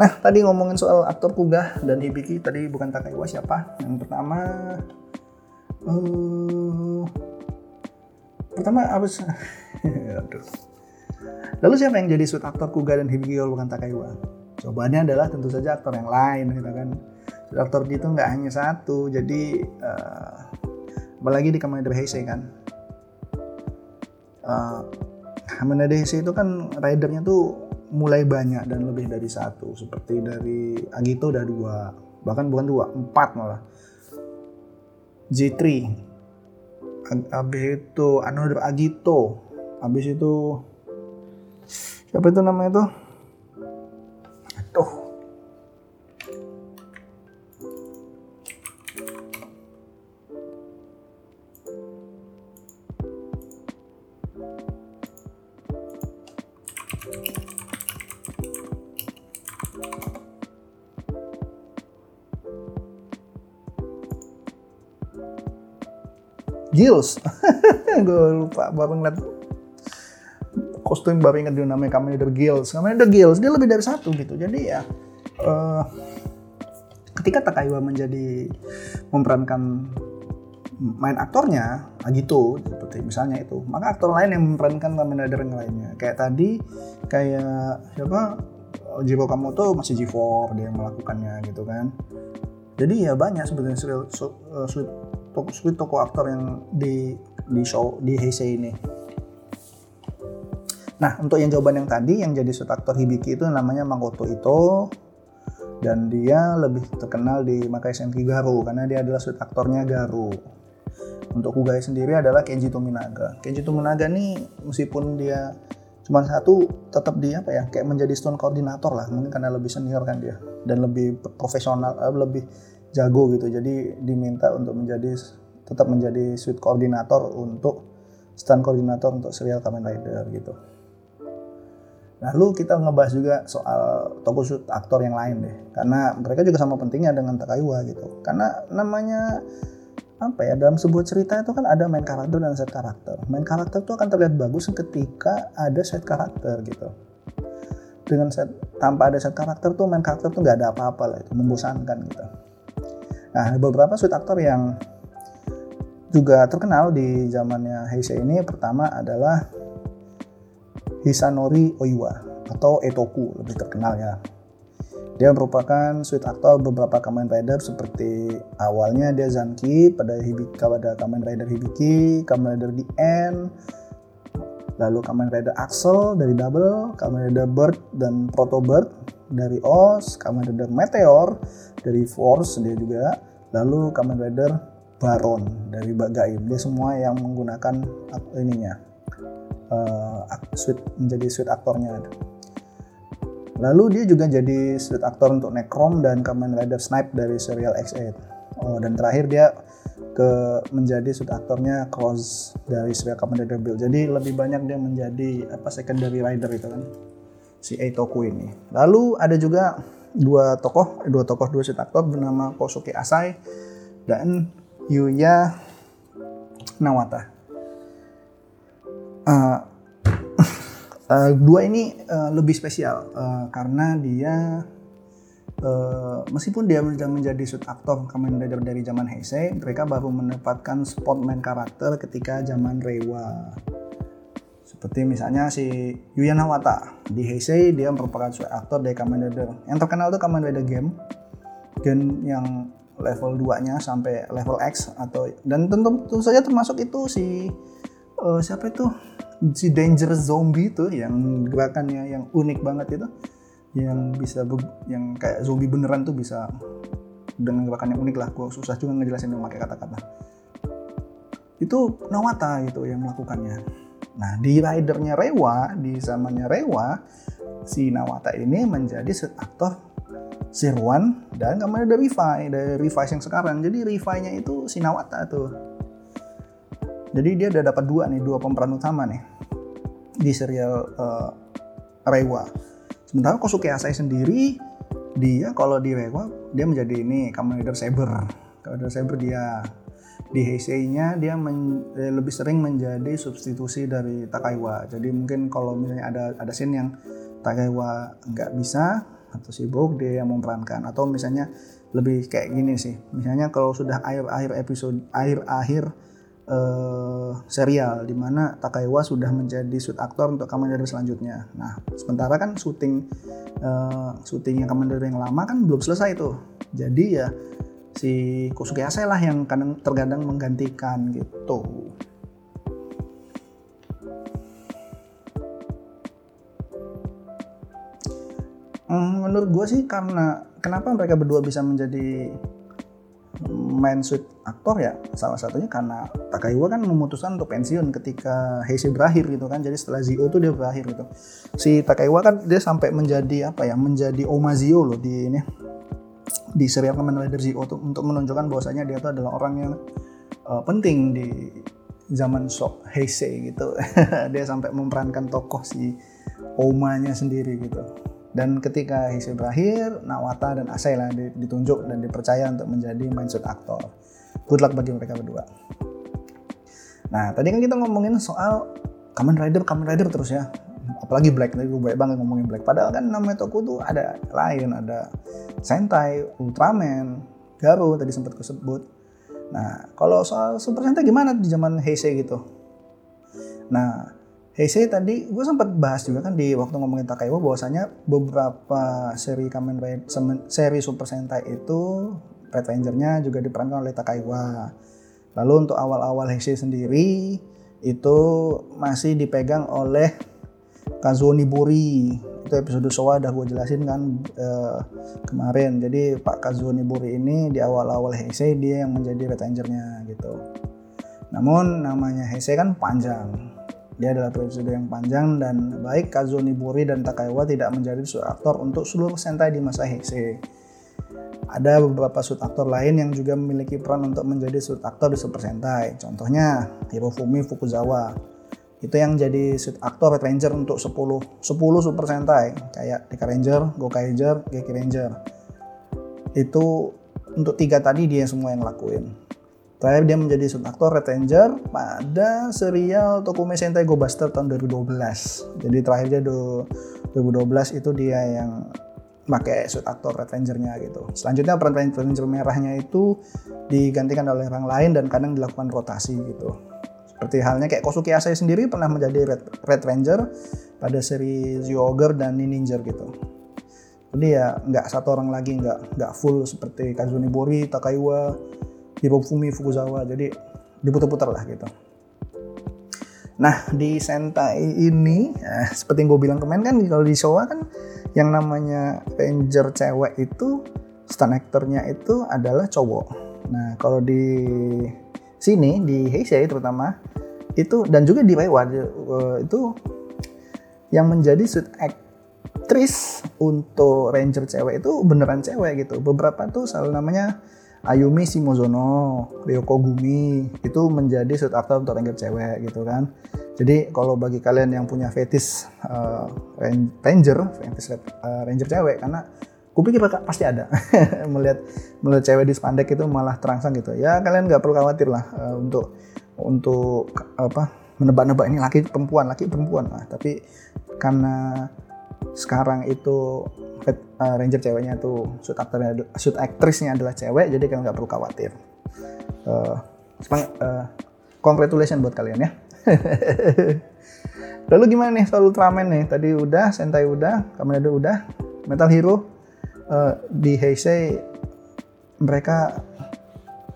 Nah tadi ngomongin soal aktor Kuga dan Hibiki tadi bukan Takaiwa siapa? Yang pertama uh, pertama apa sih? (laughs) Lalu siapa yang jadi suit aktor Kuga dan Hibiki kalau bukan Takaiwa? Jawabannya adalah tentu saja aktor yang lain gitu kan dokter itu nggak hanya satu jadi uh, apalagi di Kamen Rider Heisei kan. Uh, Kamen Rider Heisei itu kan ridernya tuh mulai banyak dan lebih dari satu seperti dari Agito udah dua bahkan bukan dua empat malah. J3 habis itu Another Agito habis itu siapa itu namanya tuh Gills (laughs) gue lupa baru ngeliat kostum baru inget dia namanya Kamen Rider Gills. Kamen Rider Gills dia lebih dari satu gitu. Jadi ya uh, ketika Takaiwa menjadi memerankan main aktornya gitu seperti misalnya itu maka aktor lain yang memerankan Kamen Rider yang lainnya. Kayak tadi kayak siapa Jiro Kamoto masih G4 dia yang melakukannya gitu kan jadi ya banyak sebetulnya serial uh, toko sweet toko aktor yang di di show di Heisei ini. Nah, untuk yang jawaban yang tadi yang jadi sweet aktor Hibiki itu namanya Makoto Ito dan dia lebih terkenal di Makai Senki Garu karena dia adalah sweet aktornya Garu. Untuk Kugai sendiri adalah Kenji Tominaga. Kenji Tominaga nih meskipun dia cuma satu tetap dia apa ya kayak menjadi stone koordinator lah mungkin karena lebih senior kan dia dan lebih profesional eh, lebih jago gitu jadi diminta untuk menjadi tetap menjadi suite koordinator untuk stand koordinator untuk serial Kamen Rider gitu. Lalu kita ngebahas juga soal tokoh shoot aktor yang lain deh, karena mereka juga sama pentingnya dengan Takaiwa gitu. Karena namanya apa ya dalam sebuah cerita itu kan ada main karakter dan set karakter. Main karakter itu akan terlihat bagus ketika ada set karakter gitu. Dengan set tanpa ada set karakter tuh main karakter tuh nggak ada apa-apa lah itu membosankan gitu. Nah beberapa set aktor yang juga terkenal di zamannya Heisei ini pertama adalah Hisanori Oiwa atau Etoku lebih terkenal ya. Dia merupakan suite aktor beberapa Kamen Rider seperti awalnya dia Zanki pada Hibiki pada Kamen Rider Hibiki, Kamen Rider End, lalu Kamen Rider Axel dari Double, Kamen Rider Bird dan Proto Bird dari OS, Kamen Rider Meteor dari Force dia juga, lalu Kamen Rider Baron dari Bagaim. Dia semua yang menggunakan ininya uh, suite menjadi suite aktornya. Lalu dia juga jadi suite aktor untuk Necrom dan Kamen Rider Snipe dari serial X8. Oh, dan terakhir dia ke menjadi suite aktornya Cross dari serial Kamen Rider Build. Jadi lebih banyak dia menjadi apa secondary rider itu kan si Eitoku ini. Lalu ada juga dua tokoh, dua tokoh dua suite aktor bernama Kosuke Asai dan Yuya Nawata. Uh, uh, dua ini uh, lebih spesial uh, karena dia uh, meskipun dia menjadi suit aktor Kamen Rider dari zaman Heisei, mereka baru mendapatkan spot main karakter ketika zaman Reiwa. Seperti misalnya si Yuya Nawata di Heisei dia merupakan suit aktor dari Kamen Rider. Yang terkenal itu Kamen Rider Game, game yang level 2-nya sampai level X atau dan tentu, tentu saja termasuk itu si uh, siapa itu si dangerous zombie itu yang gerakannya yang unik banget itu yang bisa yang kayak zombie beneran tuh bisa dengan gerakan yang unik lah. Gue susah juga ngejelasin memakai kata-kata. Itu Nawata gitu yang melakukannya. Nah di ridernya Rewa di zamannya Rewa si Nawata ini menjadi aktor Sirwan dan kemudian ada Rifai dari Rifai yang sekarang. Jadi Rifai-nya itu si Nawata tuh. Jadi dia udah dapat dua nih dua pemeran utama nih di serial uh, Rewa. Sementara Kosuke Asai sendiri dia kalau di Rewa dia menjadi ini Kamen Rider Saber. Kamen Rider Saber dia di Heisei-nya dia men, eh, lebih sering menjadi substitusi dari Takaiwa. Jadi mungkin kalau misalnya ada ada scene yang Takaiwa nggak bisa atau sibuk dia yang memerankan. Atau misalnya lebih kayak gini sih. Misalnya kalau sudah akhir-akhir episode akhir-akhir uh, serial di mana Takaiwa sudah menjadi shoot aktor untuk Kamen Rider selanjutnya. Nah, sementara kan syuting uh, syuting yang Kamen Rider yang lama kan belum selesai tuh. Jadi ya si Kosuke Asai lah yang kadang terkadang menggantikan gitu. Hmm, menurut gue sih karena kenapa mereka berdua bisa menjadi main suit aktor ya salah satunya karena Takaiwa kan memutuskan untuk pensiun ketika Heisei berakhir gitu kan. Jadi setelah Zio tuh dia berakhir gitu. Si Takaiwa kan dia sampai menjadi apa ya menjadi Oma Zio loh di ini. Di serial Kamen Rider Zio tuh untuk menunjukkan bahwasanya dia tuh adalah orang yang uh, penting di zaman Sok Heisei gitu. (laughs) Dia sampai memerankan tokoh si Omanya sendiri gitu. Dan ketika Heisei berakhir, Nawata dan Asai lah ditunjuk dan dipercaya untuk menjadi mindset aktor. Good luck bagi mereka berdua. Nah, tadi kan kita ngomongin soal Kamen Rider, Kamen Rider terus ya. Apalagi Black, tadi gue banyak banget ngomongin Black. Padahal kan namanya toko tuh ada lain, ada Sentai, Ultraman, Garo tadi sempat kusebut. Nah, kalau soal Super Sentai gimana di zaman Heisei gitu? Nah, Heisei tadi gue sempat bahas juga kan di waktu ngomongin Takaiwa bahwasanya beberapa seri Kamen Rider seri Super Sentai itu Red Ranger-nya juga diperankan oleh Takaiwa. Lalu untuk awal-awal Heisei sendiri itu masih dipegang oleh Kazuo Niburi. Itu episode Showa udah gue jelasin kan eh, kemarin. Jadi Pak Kazuo Niburi ini di awal-awal Heisei dia yang menjadi Red Ranger-nya gitu. Namun namanya Heisei kan panjang dia adalah episode yang panjang dan baik Kazuo Niburi dan Takaiwa tidak menjadi aktor untuk seluruh Sentai di masa Heisei. Ada beberapa suit aktor lain yang juga memiliki peran untuk menjadi suit aktor di Super Sentai. Contohnya Hirofumi Fukuzawa. Itu yang jadi suit aktor Red Ranger untuk 10 10 Super Sentai kayak Deka Ranger, Gokaiger, Geki Ranger. Itu untuk tiga tadi dia semua yang lakuin. Terakhir dia menjadi suit aktor Red Ranger pada serial Tokume Sentai Go Buster tahun 2012. Jadi terakhir dia 2012 itu dia yang pakai suit aktor Red Ranger-nya gitu. Selanjutnya peran Red Ranger merahnya itu digantikan oleh orang lain dan kadang dilakukan rotasi gitu. Seperti halnya kayak Kosuke Asai sendiri pernah menjadi Red, Red Ranger pada seri Zyogre dan Ninja gitu. Jadi ya nggak satu orang lagi nggak nggak full seperti Kazuni Bori, Takaiwa, Hirofumi Fukuzawa. Jadi diputar-putar lah gitu. Nah di Sentai ini, eh, seperti yang gue bilang kemarin kan kalau di Showa kan yang namanya ranger cewek itu stand actornya itu adalah cowok. Nah kalau di sini di Heisei terutama itu dan juga di Reiwa eh, itu yang menjadi suit aktris untuk ranger cewek itu beneran cewek gitu. Beberapa tuh selalu namanya Ayumi Shimozono, Ryoko Gumi itu menjadi suit actor untuk ranger cewek gitu kan. Jadi kalau bagi kalian yang punya fetis uh, ranger, fetis uh, ranger cewek karena kupikir pasti ada (laughs) melihat melihat cewek di spandek itu malah terangsang gitu. Ya kalian nggak perlu khawatir lah uh, untuk untuk apa menebak-nebak ini laki perempuan, laki perempuan. Nah, tapi karena sekarang itu uh, ranger ceweknya tuh shoot aktornya shoot aktrisnya adalah cewek jadi kalian nggak perlu khawatir. Uh, uh, congratulations buat kalian ya. (laughs) Lalu gimana nih soal Ultraman nih? Tadi udah Sentai udah Kamen Rider udah Metal Hero uh, di Heisei mereka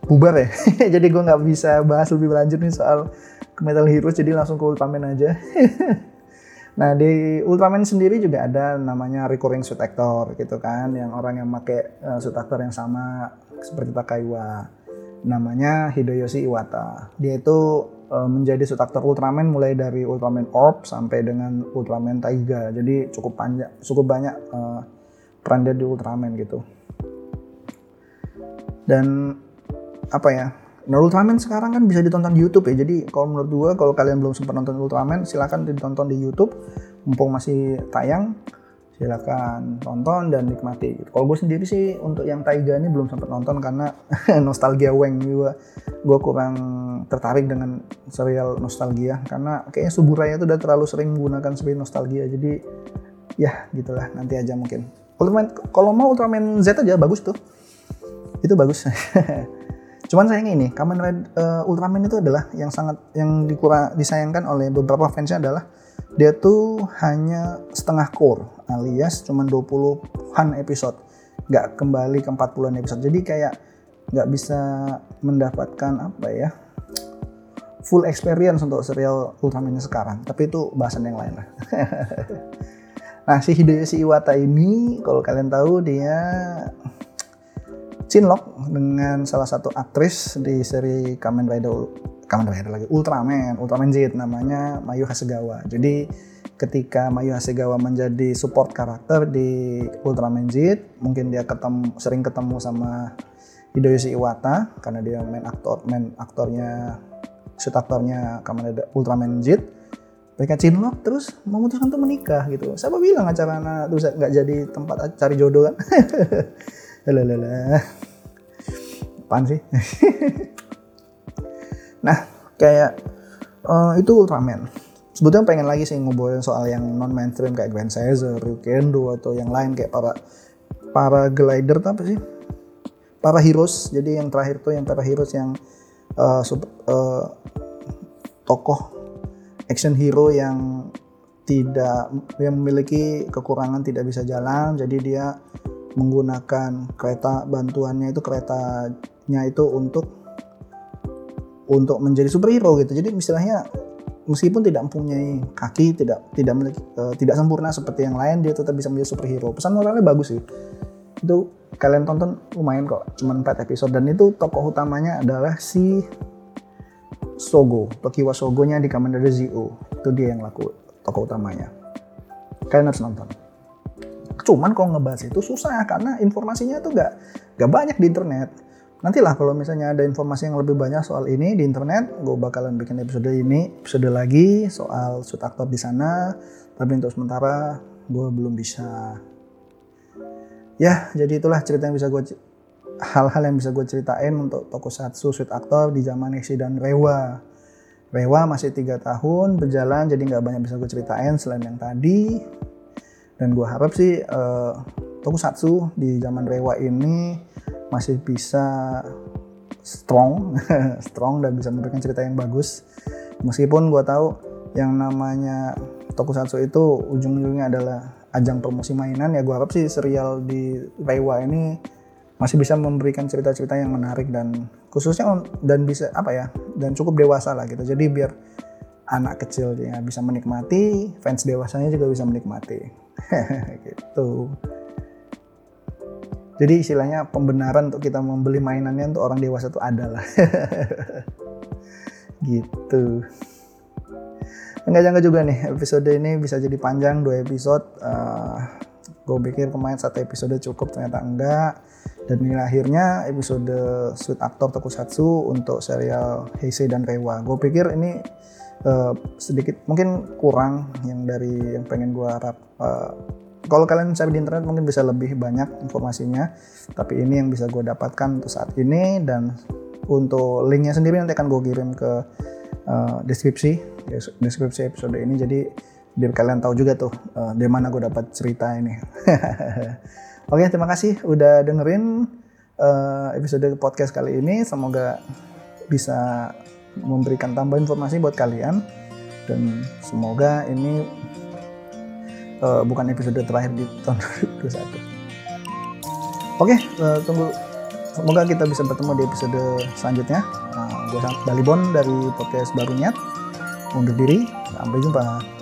bubar ya. (laughs) Jadi gue nggak bisa bahas lebih lanjut nih soal Metal Hero jadi langsung ke Ultraman aja (laughs) Nah di Ultraman sendiri juga ada namanya recurring suit actor gitu kan, yang orang yang pakai uh, suit actor yang sama seperti Takaiwa. Namanya Hideyoshi Iwata. Dia itu uh, menjadi suit actor Ultraman mulai dari Ultraman Orb sampai dengan Ultraman Taiga. Jadi cukup panjang, cukup banyak uh, peran dia di Ultraman gitu. Dan apa ya? Nah Ultraman sekarang kan bisa ditonton di YouTube ya. Jadi kalau menurut gue kalau kalian belum sempat nonton Ultraman silahkan ditonton di YouTube. Mumpung masih tayang silakan tonton dan nikmati. Kalau gue sendiri sih untuk yang Taiga ini belum sempat nonton karena (laughs) nostalgia weng juga. Gue kurang tertarik dengan serial nostalgia karena kayaknya Suburaya itu udah terlalu sering menggunakan sebagai nostalgia. Jadi ya gitulah nanti aja mungkin. Ultraman kalau mau Ultraman Z aja bagus tuh. Itu bagus. (laughs) Cuman sayangnya ini, Kamen Rider uh, Ultraman itu adalah yang sangat yang dikurang disayangkan oleh beberapa fansnya adalah dia tuh hanya setengah core alias cuma 20-an episode. Nggak kembali ke 40-an episode. Jadi kayak nggak bisa mendapatkan apa ya full experience untuk serial Ultraman sekarang. Tapi itu bahasan yang lain lah. (laughs) nah si Hideyoshi Iwata ini kalau kalian tahu dia Chinlock dengan salah satu aktris di seri Kamen Rider Kamen Rider lagi Ultraman Ultraman Z namanya Mayu Hasegawa. Jadi ketika Mayu Hasegawa menjadi support karakter di Ultraman Z mungkin dia ketemu sering ketemu sama Hideyoshi Iwata karena dia main aktor main aktornya shoot aktornya Kamen Rider Ultraman Z. Mereka cinlok terus memutuskan untuk menikah gitu. Siapa bilang acara anak tuh nggak jadi tempat cari jodoh kan (laughs) Lalalala. Apaan sih? (laughs) nah, kayak uh, itu Ultraman. Sebetulnya pengen lagi sih ngobrolin soal yang non mainstream kayak Grand Caesar, Ryukendo atau yang lain kayak para para glider apa sih? Para heroes. Jadi yang terakhir tuh yang para heroes yang uh, super, uh, tokoh action hero yang tidak yang memiliki kekurangan tidak bisa jalan jadi dia menggunakan kereta bantuannya itu keretanya itu untuk untuk menjadi superhero gitu. Jadi istilahnya meskipun tidak mempunyai kaki, tidak tidak uh, tidak sempurna seperti yang lain, dia tetap bisa menjadi superhero. Pesan moralnya bagus sih. Itu kalian tonton lumayan kok, cuma 4 episode dan itu tokoh utamanya adalah si Sogo, Tokiwa Sogonya di Kamen Rider Zio. Itu dia yang laku tokoh utamanya. Kalian harus nonton. Cuman kalau ngebahas itu susah karena informasinya tuh gak, gak banyak di internet. Nantilah kalau misalnya ada informasi yang lebih banyak soal ini di internet gue bakalan bikin episode ini episode lagi soal shoot aktor di sana. Tapi untuk sementara gue belum bisa. Ya jadi itulah cerita yang bisa gue hal-hal yang bisa gue ceritain untuk tokusatsu shoot aktor di zaman Neshi dan Rewa. Rewa masih tiga tahun berjalan jadi nggak banyak bisa gue ceritain selain yang tadi dan gue harap sih uh, tokusatsu di zaman Rewa ini masih bisa strong (laughs) strong dan bisa memberikan cerita yang bagus. Meskipun gue tahu yang namanya tokusatsu itu ujung-ujungnya adalah ajang promosi mainan ya gue harap sih serial di Reiwa ini masih bisa memberikan cerita-cerita yang menarik dan khususnya dan bisa apa ya dan cukup dewasa lah gitu. Jadi biar anak kecil ya bisa menikmati fans dewasanya juga bisa menikmati (laughs) gitu. Jadi istilahnya pembenaran untuk kita membeli mainannya untuk orang dewasa itu adalah (laughs) gitu. Enggak jangka juga nih episode ini bisa jadi panjang dua episode. Uh, gue pikir kemarin satu episode cukup ternyata enggak. Dan ini akhirnya episode Sweet Actor Tokusatsu untuk serial Heisei dan Rewa gue pikir ini uh, sedikit mungkin kurang yang dari yang pengen gue harap. Uh, kalau kalian cari di internet mungkin bisa lebih banyak informasinya. Tapi ini yang bisa gue dapatkan untuk saat ini. Dan untuk linknya sendiri nanti akan gue kirim ke uh, deskripsi deskripsi episode ini. Jadi biar kalian tahu juga tuh uh, dari mana gue dapat cerita ini. (laughs) Oke terima kasih udah dengerin uh, episode podcast kali ini. Semoga bisa memberikan tambah informasi buat kalian dan semoga ini uh, bukan episode terakhir di tahun (laughs) 2021. Oke, okay, uh, tunggu. Semoga kita bisa bertemu di episode selanjutnya. Uh, gue Dalibon dari podcast barunya. Undur diri. Sampai jumpa.